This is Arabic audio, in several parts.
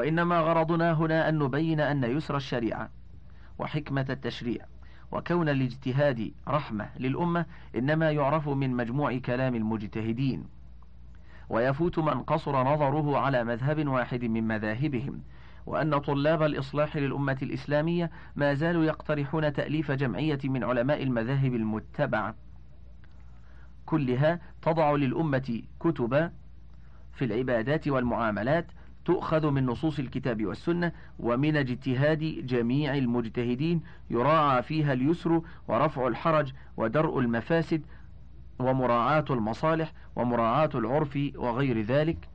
وإنما غرضنا هنا أن نبين أن يسر الشريعة وحكمة التشريع وكون الاجتهاد رحمة للأمة إنما يعرف من مجموع كلام المجتهدين. ويفوت من قصر نظره على مذهب واحد من مذاهبهم وأن طلاب الإصلاح للأمة الإسلامية ما زالوا يقترحون تأليف جمعية من علماء المذاهب المتبعة. كلها تضع للأمة كتب في العبادات والمعاملات تؤخذ من نصوص الكتاب والسنة ومن اجتهاد جميع المجتهدين يراعى فيها اليسر ورفع الحرج ودرء المفاسد ومراعاة المصالح ومراعاة العرف وغير ذلك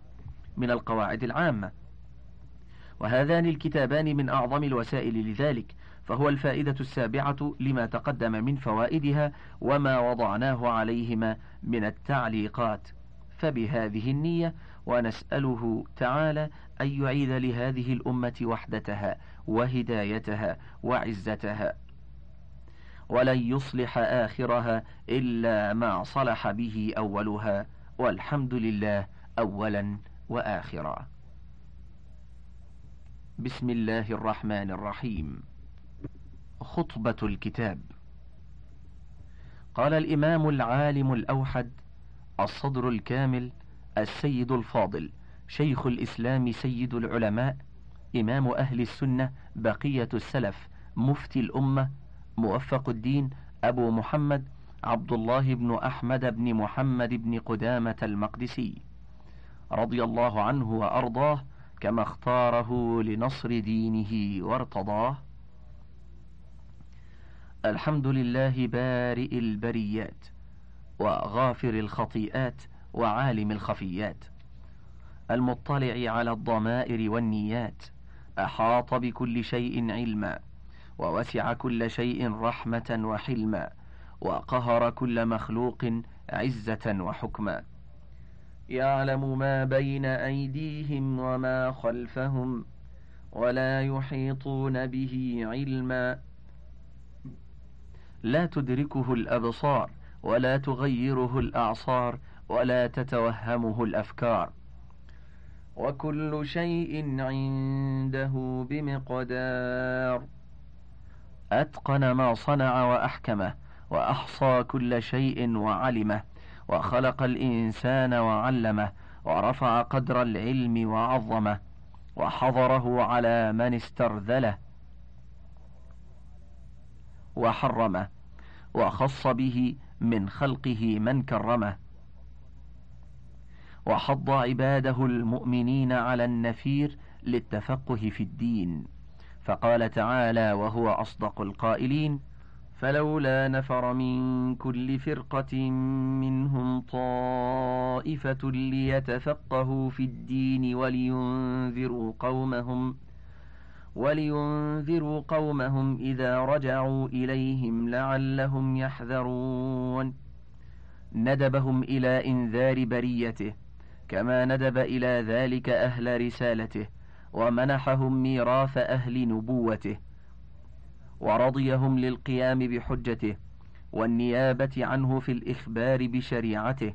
من القواعد العامة. وهذان الكتابان من أعظم الوسائل لذلك فهو الفائدة السابعة لما تقدم من فوائدها وما وضعناه عليهما من التعليقات. فبهذه النية ونسأله تعالى أن يعيد لهذه الأمة وحدتها وهدايتها وعزتها ولن يصلح آخرها إلا ما صلح به أولها والحمد لله أولا وآخرا. بسم الله الرحمن الرحيم. خطبة الكتاب. قال الإمام العالم الأوحد الصدر الكامل السيد الفاضل شيخ الإسلام سيد العلماء إمام أهل السنة بقية السلف مفتي الأمة موفق الدين أبو محمد عبد الله بن أحمد بن محمد بن قدامة المقدسي. رضي الله عنه وأرضاه كما اختاره لنصر دينه وارتضاه. الحمد لله بارئ البريات وغافر الخطيئات وعالم الخفيات. المطلع على الضمائر والنيات. أحاط بكل شيء علما ووسع كل شيء رحمة وحلما وقهر كل مخلوق عزة وحكما. يعلم ما بين أيديهم وما خلفهم ولا يحيطون به علما. لا تدركه الأبصار ولا تغيره الأعصار ولا تتوهمه الأفكار. وكل شيء عنده بمقدار. أتقن ما صنع وأحكمه وأحصى كل شيء وعلمه وخلق الإنسان وعلمه ورفع قدر العلم وعظمه وحضره على من استرذله وحرمه وخص به من خلقه من كرمه. وحض عباده المؤمنين على النفير للتفقه في الدين. فقال تعالى وهو أصدق القائلين فلولا نفر من كل فرقة منهم طائفة ليتفقهوا في الدين ولينذروا قومهم ولينذروا قومهم إذا رجعوا إليهم لعلهم يحذرون. ندبهم إلى إنذار بريته كما ندب إلى ذلك أهل رسالته ومنحهم ميراث أهل نبوته ورضيهم للقيام بحجته والنيابة عنه في الإخبار بشريعته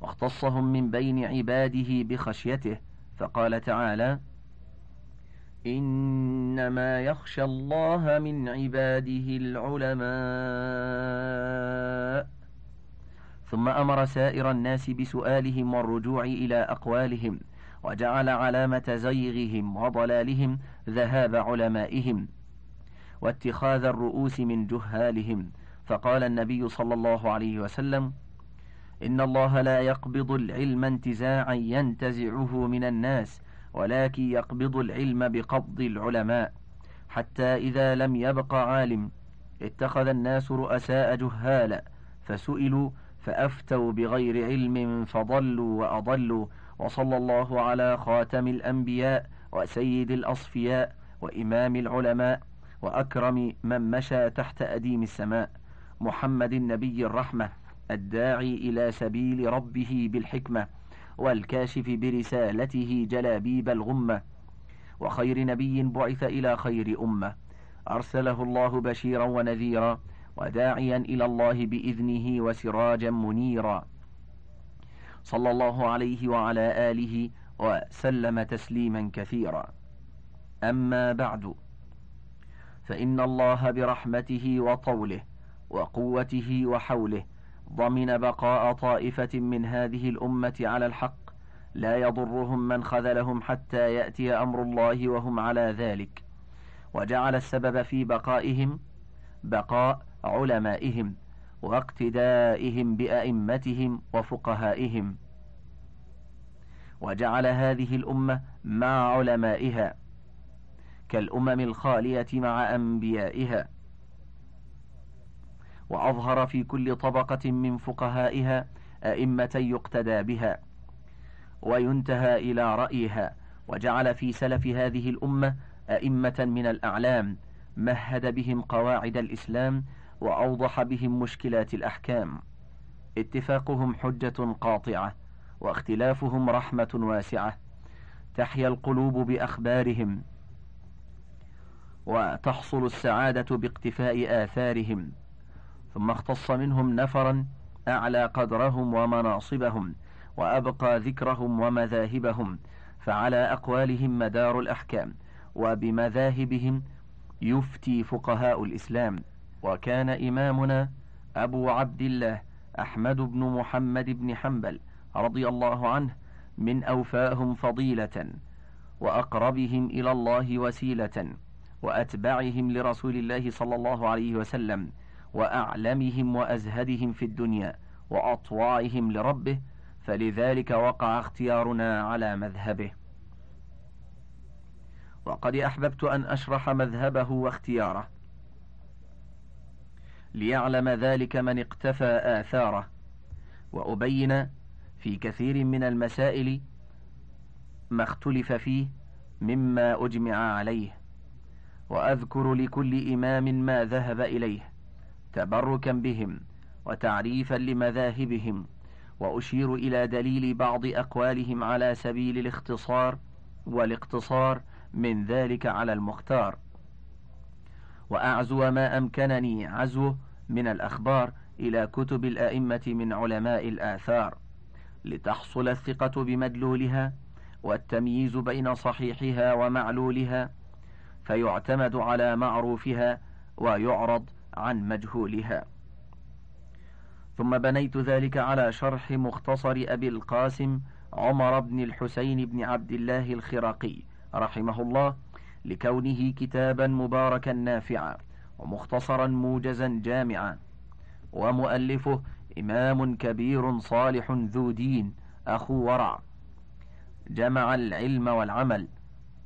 واختصهم من بين عباده بخشيته. فقال تعالى إنما يخشى الله من عباده العلماء. ثم أمر سائر الناس بسؤالهم والرجوع إلى أقوالهم وجعل علامة زيغهم وضلالهم ذهاب علمائهم واتخاذ الرؤوس من جهالهم. فقال النبي صلى الله عليه وسلم إن الله لا يقبض العلم انتزاعا ينتزعه من الناس ولكن يقبض العلم بقبض العلماء. حتى إذا لم يبق عالم اتخذ الناس رؤساء جهالا فسئلوا فأفتوا بغير علم فضلوا وأضلوا وصلى الله على خاتم الأنبياء وسيد الأصفياء وإمام العلماء وأكرم من مشى تحت أديم السماء محمد النبي الرحمة الداعي إلى سبيل ربه بالحكمة والكاشف برسالته جلابيب الغمة وخير نبي بعث إلى خير أمة أرسله الله بشيرا ونذيرا وداعيا إلى الله بإذنه وسراجا منيرا. صلى الله عليه وعلى آله وسلم تسليما كثيرا. أما بعد فإن الله برحمته وطوله وقوته وحوله ضمن بقاء طائفة من هذه الأمة على الحق لا يضرهم من خذلهم حتى يأتي أمر الله وهم على ذلك. وجعل السبب في بقائهم بقاء علمائهم واقتدائهم بأئمتهم وفقهائهم. وجعل هذه الأمة مع علمائها كالأمم الخالية مع أنبيائها. وأظهر في كل طبقة من فقهائها أئمة يقتدى بها وينتهى إلى رأيها. وجعل في سلف هذه الأمة أئمة من الأعلام مهد بهم قواعد الإسلام وأوضح بهم مشكلات الأحكام. اتفاقهم حجة قاطعة واختلافهم رحمة واسعة. تحيا القلوب بأخبارهم وتحصل السعادة باقتفاء آثارهم. ثم اختص منهم نفرا أعلى قدرهم ومناصبهم وأبقى ذكرهم ومذاهبهم. فعلى أقوالهم مدار الأحكام وبمذاهبهم يفتي فقهاء الإسلام. وكان إمامنا أبو عبد الله أحمد بن محمد بن حنبل رضي الله عنه من أوفاهم فضيلة وأقربهم إلى الله وسيلة وأتبعهم لرسول الله صلى الله عليه وسلم وأعلمهم وأزهدهم في الدنيا وأطواعهم لربه فلذلك وقع اختيارنا على مذهبه. وقد أحببت أن أشرح مذهبه واختياره. ليعلم ذلك من اقتفى آثاره وأبين في كثير من المسائل ما اختلف فيه مما أجمع عليه وأذكر لكل إمام ما ذهب إليه تبركا بهم وتعريفا لمذاهبهم وأشير إلى دليل بعض أقوالهم على سبيل الاختصار والاقتصار من ذلك على المختار. وأعزو ما أمكنني عزوه من الأخبار إلى كتب الأئمة من علماء الآثار لتحصل الثقة بمدلولها والتمييز بين صحيحها ومعلولها فيعتمد على معروفها ويعرض عن مجهولها. ثم بنيت ذلك على شرح مختصر أبي القاسم عمر بن الحسين بن عبد الله الخراقي رحمه الله لكونه كتابا مباركا نافعا ومختصرا موجزا جامعا. ومؤلفه إمام كبير صالح ذو دين أخو ورع. جمع العلم والعمل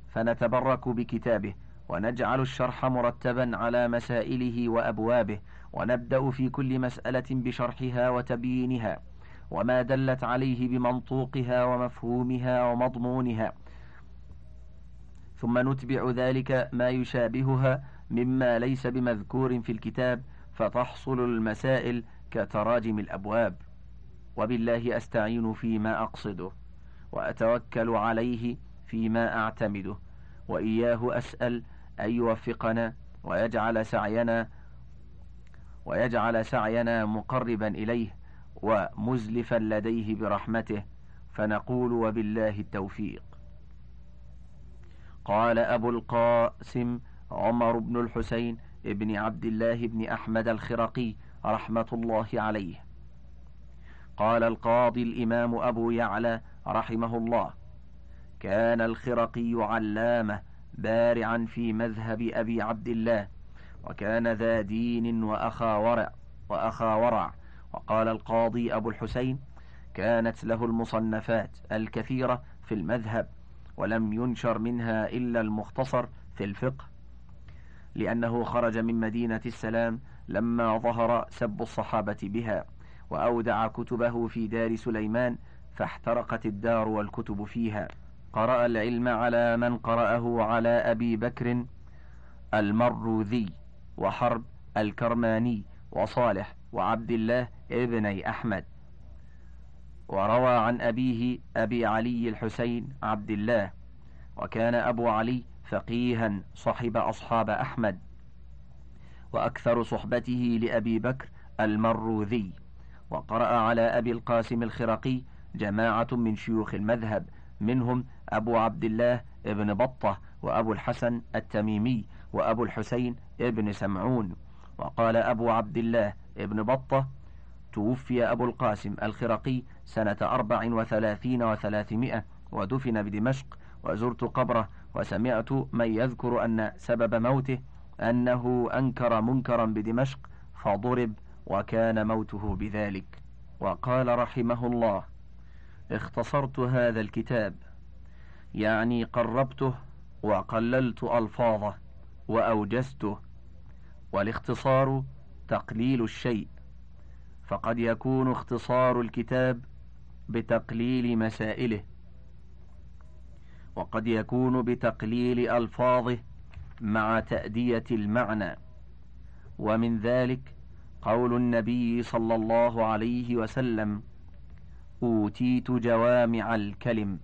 فنتبرك بكتابه ونجعل الشرح مرتبا على مسائله وأبوابه ونبدأ في كل مسألة بشرحها وتبيينها وما دلت عليه بمنطوقها ومفهومها ومضمونها. ثم نتبع ذلك ما يشابهها مما ليس بمذكور في الكتاب فتحصل المسائل كتراجم الأبواب. وبالله أستعين فيما أقصده وأتوكل عليه فيما أعتمده. وإياه أسأل أن يوفقنا ويجعل سعينا ويجعل سعينا مقربا إليه ومزلفا لديه برحمته. فنقول وبالله التوفيق. قال أبو القاسم عمر بن الحسين ابن عبد الله بن أحمد الخرقي رحمة الله عليه. قال القاضي الإمام أبو يعلى رحمه الله كان الخرقي علامة بارعا في مذهب أبي عبد الله وكان ذا دين وأخا ورع وأخا ورع. وقال القاضي أبو الحسين كانت له المصنفات الكثيرة في المذهب. ولم ينشر منها إلا المختصر في الفقه لأنه خرج من مدينة السلام لما ظهر سب الصحابة بها وأودع كتبه في دار سليمان فاحترقت الدار والكتب فيها. قرأ العلم على من قرأه على أبي بكر المروذي وحرب الكرماني وصالح وعبد الله ابني أحمد. وروى عن أبيه أبي علي الحسين عبد الله وكان أبو علي فقيها صحب أصحاب أحمد وأكثر صحبته لأبي بكر المروذي وقرأ على أبي القاسم الخرقي جماعة من شيوخ المذهب منهم أبو عبد الله ابن بطة وأبو الحسن التميمي وأبو الحسين ابن سمعون وقال أبو عبد الله ابن بطة توفي أبو القاسم الخرقي سنة أربع وثلاثين وثلاثمائة ودفن بدمشق وزرت قبره وسمعت من يذكر أن سبب موته أنه أنكر منكرا بدمشق فضرب وكان موته بذلك. وقال رحمه الله اختصرت هذا الكتاب يعني قربته وقللت ألفاظه وأوجزته والاختصار تقليل الشيء فقد يكون اختصار الكتاب بتقليل مسائله وقد يكون بتقليل ألفاظه مع تأدية المعنى ومن ذلك قول النبي صلى الله عليه وسلم أوتيت جوامع الكلم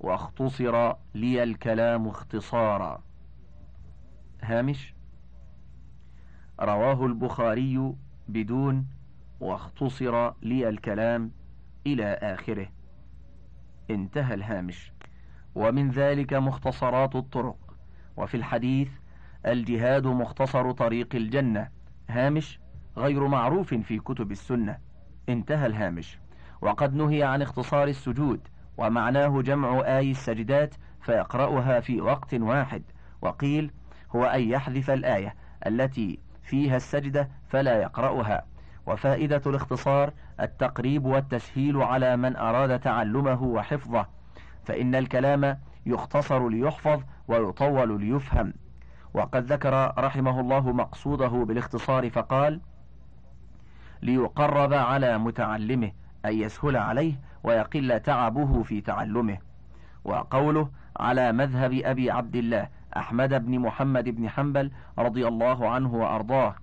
واختصر لي الكلام اختصارا هامش؟ رواه البخاري بدون واختصر لي الكلام إلى آخره. انتهى الهامش. ومن ذلك مختصرات الطرق. وفي الحديث الجهاد مختصر طريق الجنة. هامش غير معروف في كتب السنة. انتهى الهامش. وقد نهي عن اختصار السجود ومعناه جمع آي السجدات فيقرأها في وقت واحد. وقيل هو أن يحذف الآية التي فيها السجدة فلا يقرأها. وفائدة الاختصار التقريب والتسهيل على من أراد تعلمه وحفظه فإن الكلام يختصر ليحفظ ويطول ليفهم. وقد ذكر رحمه الله مقصوده بالاختصار فقال ليقرب على متعلمه أن يسهل عليه ويقل تعبه في تعلمه. وقوله على مذهب أبي عبد الله أحمد بن محمد بن حنبل رضي الله عنه وأرضاه.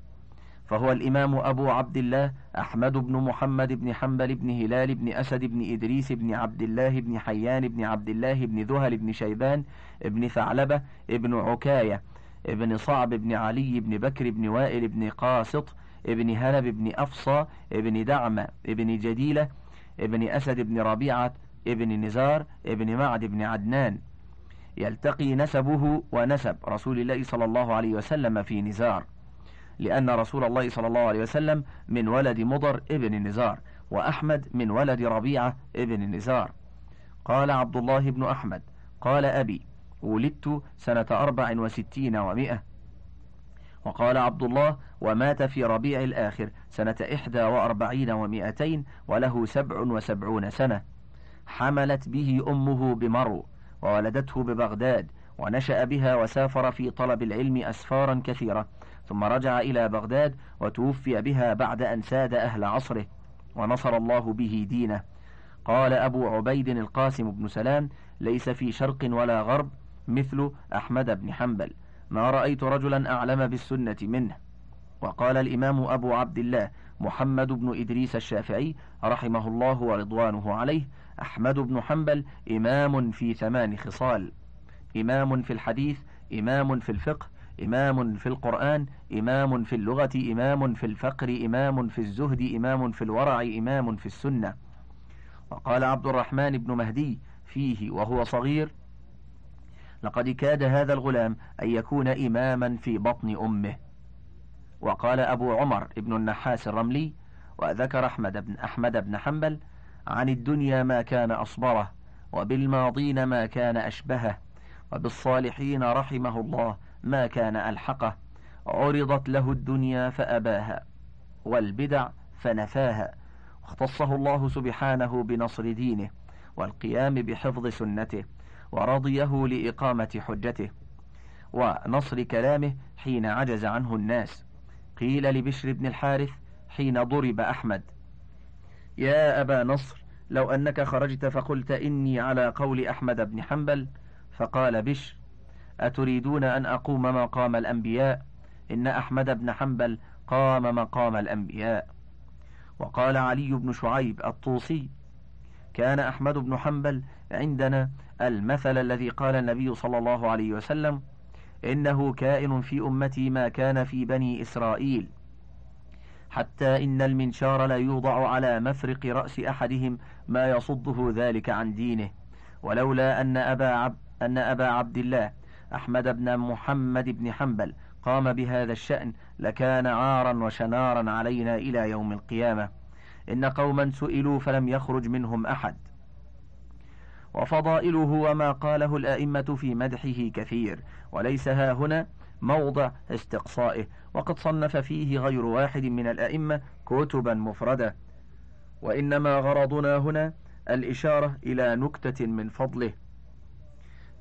فهو الإمام أبو عبد الله أحمد بن محمد بن حنبل بن هلال بن أسد بن إدريس بن عبد الله بن حيان بن عبد الله بن ذهل بن شيبان بن ثعلبة بن عكاية بن صعب بن علي بن بكر بن وائل بن قاسط بن هلب بن أفصى بن دعمة بن جديلة بن أسد بن ربيعة بن نزار بن معد بن عدنان. يلتقي نسبه ونسب رسول الله صلى الله عليه وسلم في نزار. لأن رسول الله صلى الله عليه وسلم من ولد مضر ابن النزار وأحمد من ولد ربيعة ابن النزار قال عبد الله بن أحمد قال أبي ولدت سنة أربع وستين ومائة وقال عبد الله ومات في ربيع الآخر سنة إحدى وأربعين ومائتين وله سبع وسبعون سنة. حملت به أمه بمرو وولدته ببغداد ونشأ بها وسافر في طلب العلم أسفارا كثيرة. ثم رجع إلى بغداد وتوفي بها بعد أن ساد أهل عصره ونصر الله به دينه. قال أبو عبيد القاسم بن سلام ليس في شرق ولا غرب مثل أحمد بن حنبل. ما رأيت رجلا أعلم بالسنة منه. وقال الإمام أبو عبد الله محمد بن إدريس الشافعي رحمه الله ورضوانه عليه. أحمد بن حنبل إمام في ثمان خصال. إمام في الحديث إمام في الفقه إمام في القرآن إمام في اللغة إمام في الفقر إمام في الزهد إمام في الورع إمام في السنة. وقال عبد الرحمن بن مهدي فيه وهو صغير لقد كاد هذا الغلام أن يكون إماما في بطن أمه. وقال أبو عمر ابن النحاس الرملي وذكر أحمد بن أحمد بن حنبل عن الدنيا ما كان أصبره وبالماضين ما كان أشبهه وبالصالحين رحمه الله ما كان ألحقه. عرضت له الدنيا فأباها والبدع فنفاها. واختصه الله سبحانه بنصر دينه والقيام بحفظ سنته ورضيه لإقامة حجته ونصر كلامه حين عجز عنه الناس. قيل لبشر بن الحارث حين ضرب أحمد يا أبا نصر لو أنك خرجت فقلت إني على قول أحمد بن حنبل فقال بشر أتريدون أن أقوم مقام الأنبياء؟ إن أحمد بن حنبل قام مقام الأنبياء. وقال علي بن شعيب الطوسي كان أحمد بن حنبل عندنا المثل الذي قال النبي صلى الله عليه وسلم إنه كائن في أمتي ما كان في بني إسرائيل. حتى إن المنشار لا يوضع على مفرق رأس أحدهم ما يصده ذلك عن دينه. ولولا أن أبا, عب أن أبا عبد الله أحمد بن محمد بن حنبل قام بهذا الشأن لكان عارا وشنارا علينا إلى يوم القيامة. إن قوما سئلوا فلم يخرج منهم أحد. وفضائله وما قاله الأئمة في مدحه كثير وليس ها هنا موضع استقصائه. وقد صنف فيه غير واحد من الأئمة كتبا مفردة. وإنما غرضنا هنا الإشارة إلى نكتة من فضله.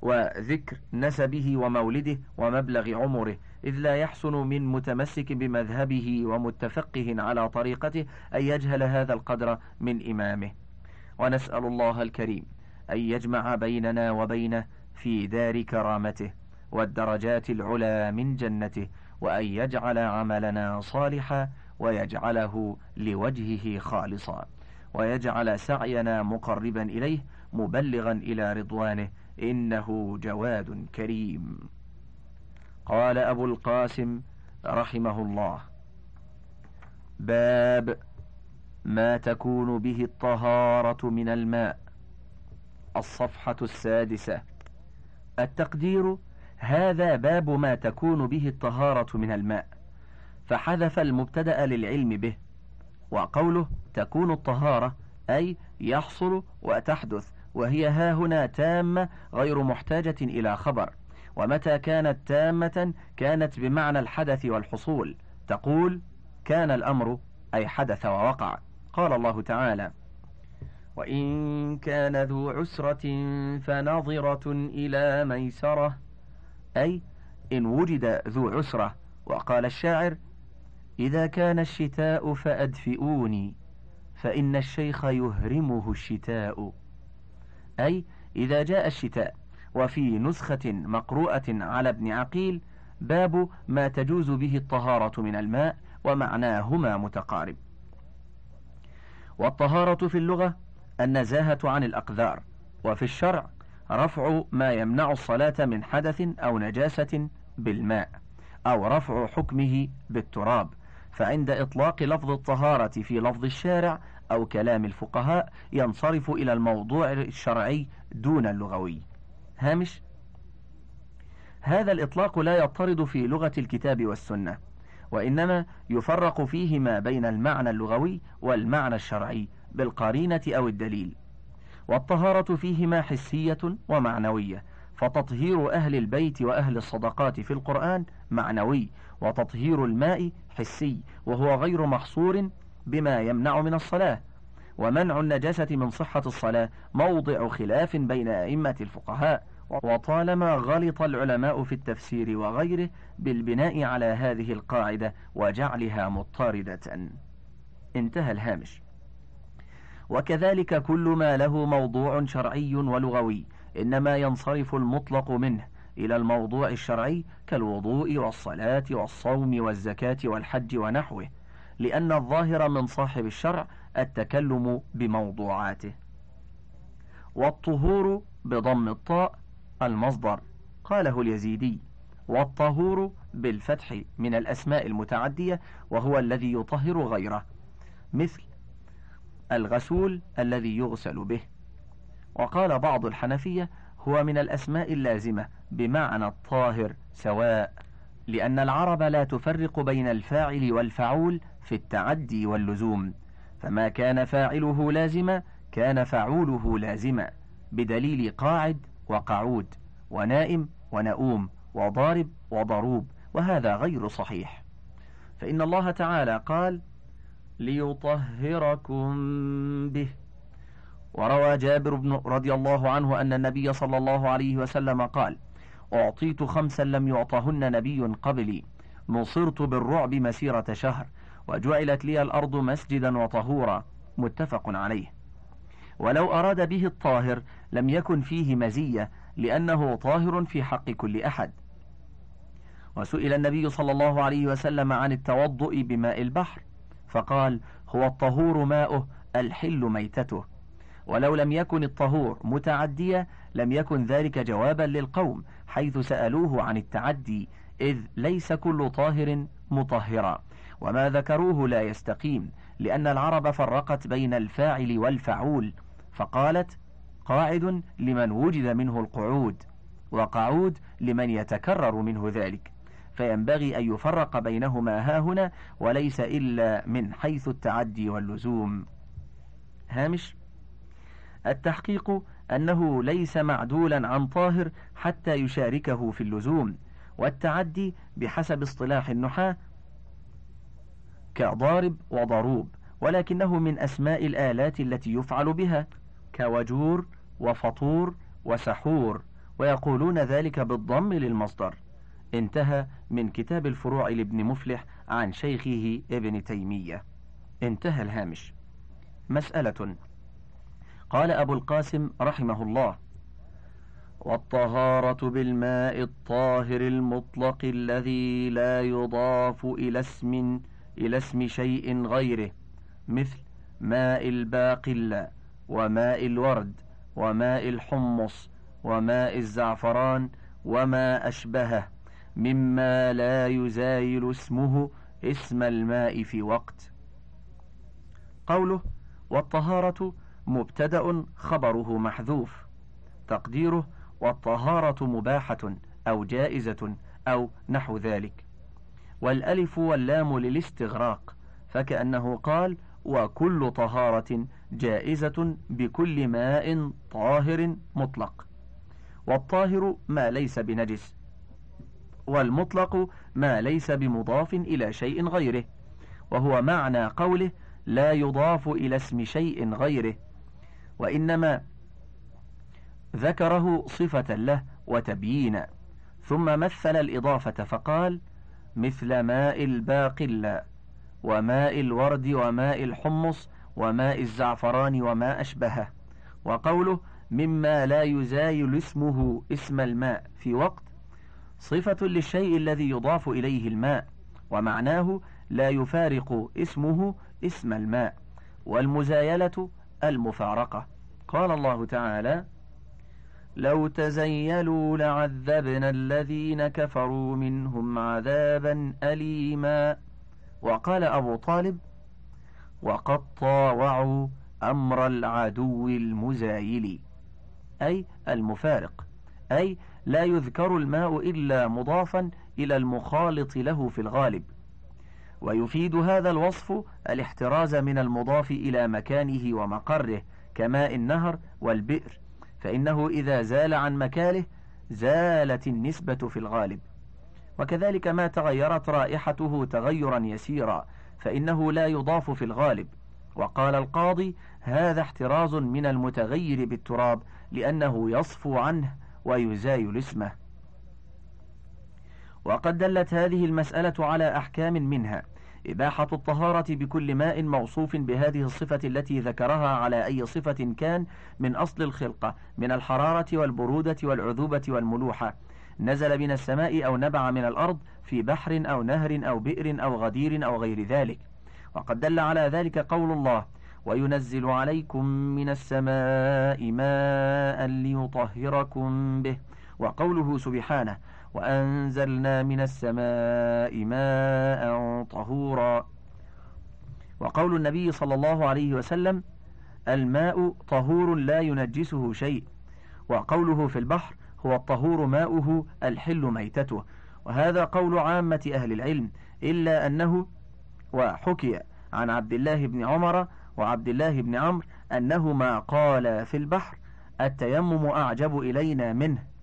وذكر نسبه ومولده ومبلغ عمره إذ لا يحسن من متمسك بمذهبه ومتفقه على طريقته أن يجهل هذا القدر من إمامه. ونسأل الله الكريم أن يجمع بيننا وبينه في دار كرامته والدرجات العلى من جنته وأن يجعل عملنا صالحا ويجعله لوجهه خالصا ويجعل سعينا مقربا إليه مبلغا إلى رضوانه إنه جواد كريم. قال أبو القاسم رحمه الله باب ما تكون به الطهارة من الماء. الصفحة السادسة. التقدير هذا باب ما تكون به الطهارة من الماء. فحذف المبتدأ للعلم به وقوله تكون الطهارة أي يحصل وتحدث. وهي ها هنا تامة غير محتاجة إلى خبر. ومتى كانت تامة؟ كانت بمعنى الحدث والحصول. تقول كان الأمر أي حدث ووقع. قال الله تعالى وإن كان ذو عسرة فنظرة إلى ميسرة. أي إن وجد ذو عسرة. وقال الشاعر إذا كان الشتاء فأدفئوني فإن الشيخ يهرمه الشتاء. أي إذا جاء الشتاء وفي نسخة مقروءة على ابن عقيل باب ما تجوز به الطهارة من الماء ومعناهما متقارب. والطهارة في اللغة النزاهة عن الأقذار وفي الشرع رفع ما يمنع الصلاة من حدث أو نجاسة بالماء أو رفع حكمه بالتراب. فعند إطلاق لفظ الطهارة في لفظ الشارع أو كلام الفقهاء ينصرف إلى الموضوع الشرعي دون اللغوي. هامش؟ هذا الإطلاق لا يطرد في لغة الكتاب والسنة وإنما يفرق فيه ما بين المعنى اللغوي والمعنى الشرعي بالقرينة أو الدليل. والطهارة فيهما حسية ومعنوية فتطهير أهل البيت وأهل الصدقات في القرآن معنوي وتطهير الماء حسي وهو غير محصور بما يمنع من الصلاة. ومنع النجاسة من صحة الصلاة. موضع خلاف بين أئمة الفقهاء. وطالما غلط العلماء في التفسير وغيره بالبناء على هذه القاعدة وجعلها مضطردة انتهى الهامش. وكذلك كل ما له موضوع شرعي ولغوي. إنما ينصرف المطلق منه إلى الموضوع الشرعي كالوضوء والصلاة والصوم والزكاة والحج ونحوه. لأن الظاهر من صاحب الشرع التكلم بموضوعاته. والطهور بضم الطاء المصدر قاله اليزيدي. والطهور بالفتح من الأسماء المتعدية وهو الذي يطهر غيره. مثل الغسول الذي يغسل به. وقال بعض الحنفية هو من الأسماء اللازمة بمعنى الطاهر سواء لأن العرب لا تفرق بين الفاعل والفعول في التعدي واللزوم. فما كان فاعله لازما كان فعوله لازما. بدليل قاعد وقعود ونائم ونؤوم وضارب وضروب وهذا غير صحيح. فإن الله تعالى قال ليطهركم به. وروى جابر بن رضي الله عنه أن النبي صلى الله عليه وسلم قال أعطيت خمسا لم يعطهن نبي قبلي. نصرت بالرعب مسيرة شهر. وجعلت لي الأرض مسجدا وطهورا. متفق عليه. ولو أراد به الطاهر لم يكن فيه مزية لأنه طاهر في حق كل أحد. وسئل النبي صلى الله عليه وسلم عن التوضؤ بماء البحر فقال هو الطهور ماؤه الحل ميتته. ولو لم يكن الطهور متعديا لم يكن ذلك جوابا للقوم حيث سألوه عن التعدي إذ ليس كل طاهر مطهرا. وما ذكروه لا يستقيم لأن العرب فرقت بين الفاعل والفعول فقالت قاعد لمن وجد منه القعود وقعود لمن يتكرر منه ذلك. فينبغي أن يفرق بينهما هاهنا وليس إلا من حيث التعدي واللزوم. هامش التحقيق أنه ليس معدولا عن طاهر حتى يشاركه في اللزوم والتعدي بحسب اصطلاح النحاة كضارب وضروب ولكنه من أسماء الآلات التي يفعل بها كوجور وفطور وسحور ويقولون ذلك بالضم للمصدر. انتهى من كتاب الفروع لابن مفلح عن شيخه ابن تيمية. انتهى الهامش. مسألة قال أبو القاسم رحمه الله والطهارة بالماء الطاهر المطلق الذي لا يضاف إلى اسم إلى اسم شيء غيره مثل ماء الباقلة وماء الورد وماء الحمص وماء الزعفران وما أشبهه مما لا يزايل اسمه اسم الماء في وقت. قوله والطهارة مبتدأ خبره محذوف. تقديره والطهارة مباحة أو جائزة أو نحو ذلك. والألف واللام للاستغراق فكأنه قال وكل طهارة جائزة بكل ماء طاهر مطلق. والطاهر ما ليس بنجس والمطلق ما ليس بمضاف إلى شيء غيره وهو معنى قوله لا يضاف إلى اسم شيء غيره وإنما ذكره صفة له وتبيينا ثم مثل الإضافة فقال مثل ماء الباقلة وماء الورد وماء الحمص وماء الزعفران وما أشبهه. وقوله مما لا يزايل اسمه اسم الماء في وقت صفة للشيء الذي يضاف إليه الماء ومعناه لا يفارق اسمه اسم الماء والمزايلة المفارقة. قال الله تعالى لو تزيلوا لعذبنا الذين كفروا منهم عذابا أليما. وقال أبو طالب وقد طاوعوا أمر العدو المزايل أي المفارق أي لا يذكر الماء إلا مضافا إلى المخالط له في الغالب. ويفيد هذا الوصف الاحتراز من المضاف إلى مكانه ومقره كماء النهر والبئر. فإنه إذا زال عن مكانه زالت النسبة في الغالب. وكذلك ما تغيرت رائحته تغيرا يسيرا فإنه لا يضاف في الغالب. وقال القاضي هذا احتراز من المتغير بالتراب لأنه يصفو عنه ويزايل اسمه وقد دلت هذه المسألة على أحكام منها. إباحة الطهارة بكل ماء موصوف بهذه الصفة التي ذكرها على أي صفة كان من أصل الخلقة من الحرارة والبرودة والعذوبة والملوحة. نزل من السماء أو نبع من الأرض في بحر أو نهر أو بئر أو غدير أو غير ذلك. وقد دل على ذلك قول الله وينزل عليكم من السماء ماء ليطهركم به وقوله سبحانه وأنزلنا من السماء ماء طهورا. وقول النبي صلى الله عليه وسلم الماء طهور لا ينجسه شيء. وقوله في البحر هو الطهور ماؤه الحل ميتته. وهذا قول عامة أهل العلم إلا أنه وحكي عن عبد الله بن عمر وعبد الله بن عمرو أنهما قال في البحر التيمم أعجب إلينا منه.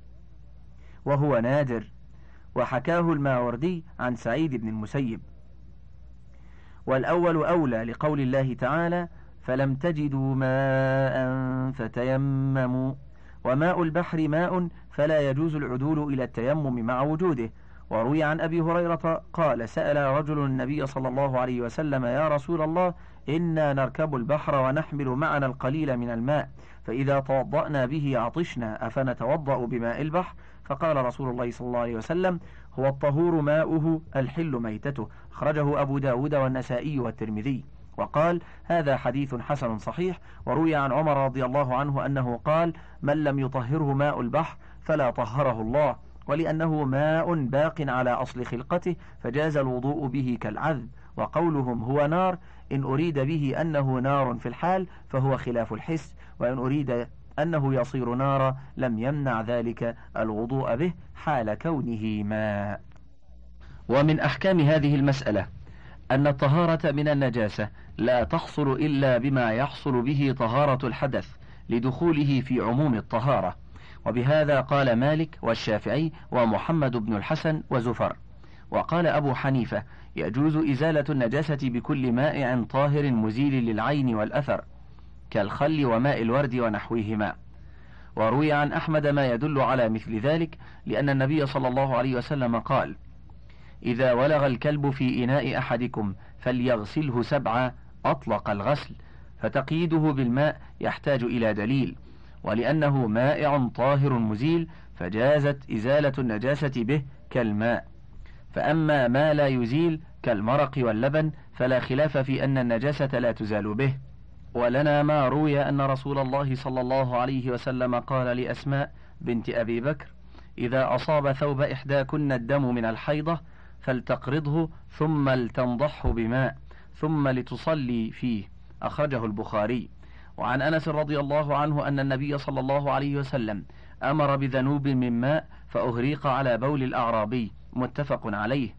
وهو نادر. وحكاه الماوردي عن سعيد بن المسيب. والأول أولى لقول الله تعالى فلم تجدوا ماء فتيمموا وماء البحر ماء فلا يجوز العدول إلى التيمم مع وجوده وروي عن أبي هريرة قال سأل رجل النبي صلى الله عليه وسلم يا رسول الله إنا نركب البحر ونحمل معنا القليل من الماء فإذا توضأنا به عطشنا أفنتوضأ بماء البحر؟ فقال رسول الله صلى الله عليه وسلم هو الطهور ماؤه الحل ميتته. أخرجه أبو داود والنسائي والترمذي. وقال هذا حديث حسن صحيح وروي عن عمر رضي الله عنه أنه قال من لم يطهره ماء البحر فلا طهره الله ولأنه ماء باق على أصل خلقته فجاز الوضوء به كالعذب وقولهم هو نار إن أريد به أنه نار في الحال فهو خلاف الحس وإن أريد أنه يصير نارا لم يمنع ذلك الوضوء به حال كونه ماء. ومن أحكام هذه المسألة أن الطهارة من النجاسة لا تحصل إلا بما يحصل به طهارة الحدث لدخوله في عموم الطهارة. وبهذا قال مالك والشافعي ومحمد بن الحسن وزفر. وقال أبو حنيفة يجوز إزالة النجاسة بكل مائع طاهر مزيل للعين والأثر. كالخل وماء الورد ونحوهما. وروي عن أحمد ما يدل على مثل ذلك لأن النبي صلى الله عليه وسلم قال إذا ولغ الكلب في إناء أحدكم فليغسله سبعا أطلق الغسل فتقييده بالماء يحتاج إلى دليل ولأنه مائع طاهر مزيل فجازت إزالة النجاسة به كالماء. فأما ما لا يزيل كالمرق واللبن فلا خلاف في أن النجاسة لا تزال به. ولنا ما روي أن رسول الله صلى الله عليه وسلم قال لأسماء بنت أبي بكر إذا أصاب ثوب إحداكن الدم من الحيضة فلتقرضه ثم لتنضحه بماء ثم لتصلي فيه. أخرجه البخاري. وعن أنس رضي الله عنه أن النبي صلى الله عليه وسلم أمر بذنوب من ماء فأهريق على بول الأعرابي. متفق عليه.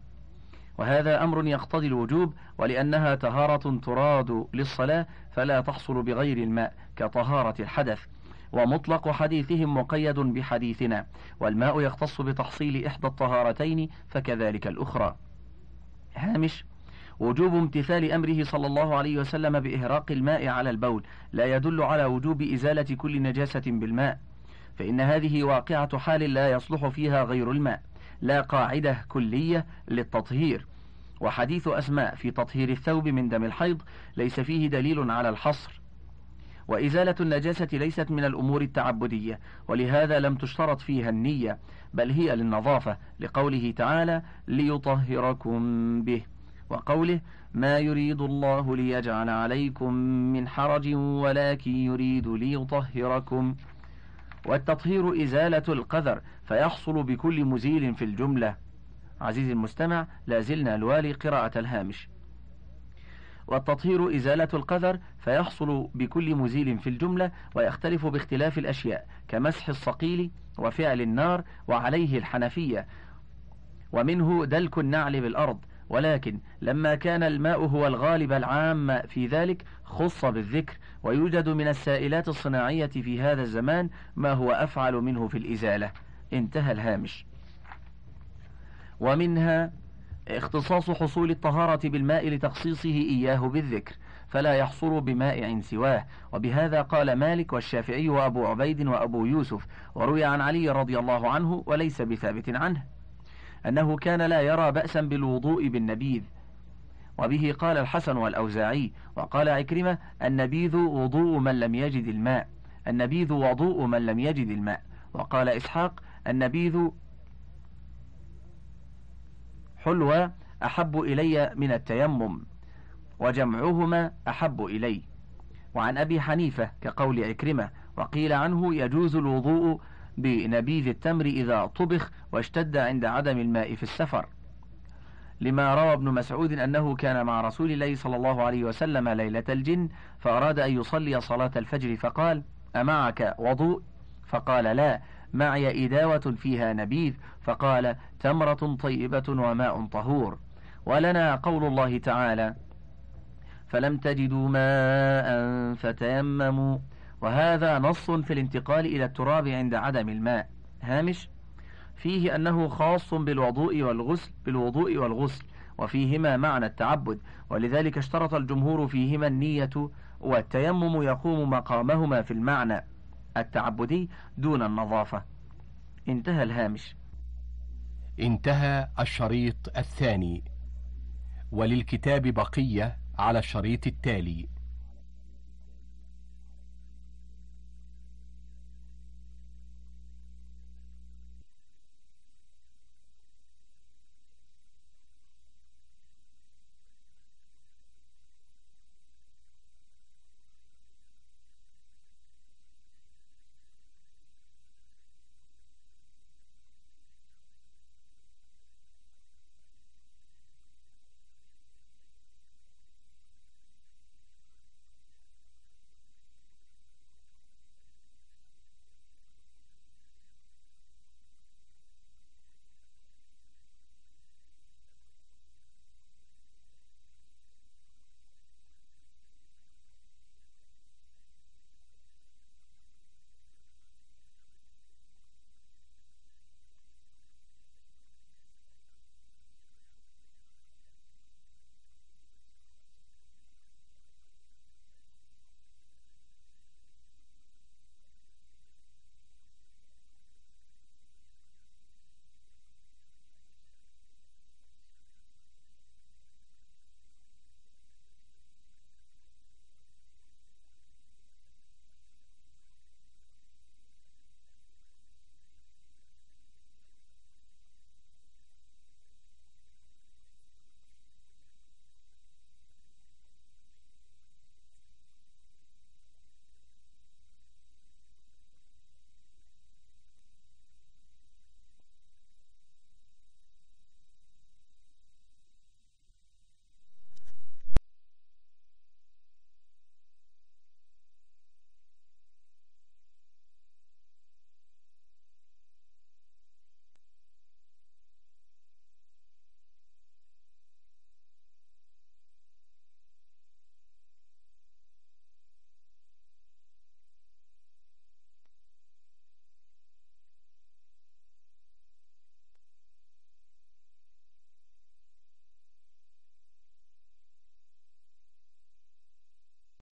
وهذا أمر يقتضي الوجوب ولأنها طهارة تراد للصلاة فلا تحصل بغير الماء كطهارة الحدث. ومطلق حديثهم مقيد بحديثنا والماء يختص بتحصيل إحدى الطهارتين فكذلك الأخرى. هامش وجوب امتثال أمره صلى الله عليه وسلم بإهراق الماء على البول لا يدل على وجوب إزالة كل نجاسة بالماء فإن هذه واقعة حال لا يصلح فيها غير الماء. لا قاعدة كلية للتطهير. وحديث أسماء في تطهير الثوب من دم الحيض ليس فيه دليل على الحصر. وإزالة النجاسة ليست من الأمور التعبدية ولهذا لم تشترط فيها النية بل هي للنظافة لقوله تعالى ليطهركم به. وقوله ما يريد الله ليجعل عليكم من حرج ولكن يريد ليطهركم. والتطهير إزالة القذر فيحصل بكل مزيل في الجملة. عزيزي المستمع لازلنا الوالي قراءة الهامش. والتطهير إزالة القذر فيحصل بكل مزيل في الجملة ويختلف باختلاف الأشياء كمسح الصقيل وفعل النار وعليه الحنفية ومنه دلك النعل بالأرض. ولكن لما كان الماء هو الغالب العام في ذلك خص بالذكر ويوجد من السائلات الصناعية في هذا الزمان ما هو أفعل منه في الإزالة. انتهى الهامش. ومنها اختصاص حصول الطهارة بالماء لتخصيصه إياه بالذكر فلا يحصر بمائع سواه. وبهذا قال مالك والشافعي وأبو عبيد وأبو يوسف وروي عن علي رضي الله عنه وليس بثابت عنه. أنه كان لا يرى بأسا بالوضوء بالنبيذ. وبه قال الحسن والأوزاعي وقال عكرمة النبيذ وضوء من لم يجد الماء. النبيذ وضوء من لم يجد الماء. وقال إسحاق النبيذ حلوى أحب إلي من التيمم وجمعهما أحب إلي. وعن أبي حنيفة كقول عكرمة وقيل عنه يجوز الوضوء بنبيذ التمر إذا طبخ واشتد عند عدم الماء في السفر. لما روى ابن مسعود أنه كان مع رسول الله صلى الله عليه وسلم ليلة الجن فأراد أن يصلي صلاة الفجر فقال أمعك وضوء؟ فقال لا معي إداوة فيها نبيذ. فقال تمرة طيبة وماء طهور. ولنا قول الله تعالى فلم تجدوا ماء فتيمموا وهذا نص في الانتقال إلى التراب عند عدم الماء. هامش فيه أنه خاص بالوضوء والغسل بالوضوء والغسل وفيهما معنى التعبد ولذلك اشترط الجمهور فيهما النية والتيمم يقوم مقامهما في المعنى التعبدي دون النظافة. انتهى الهامش. انتهى الشريط الثاني. وللكتاب بقية على الشريط التالي.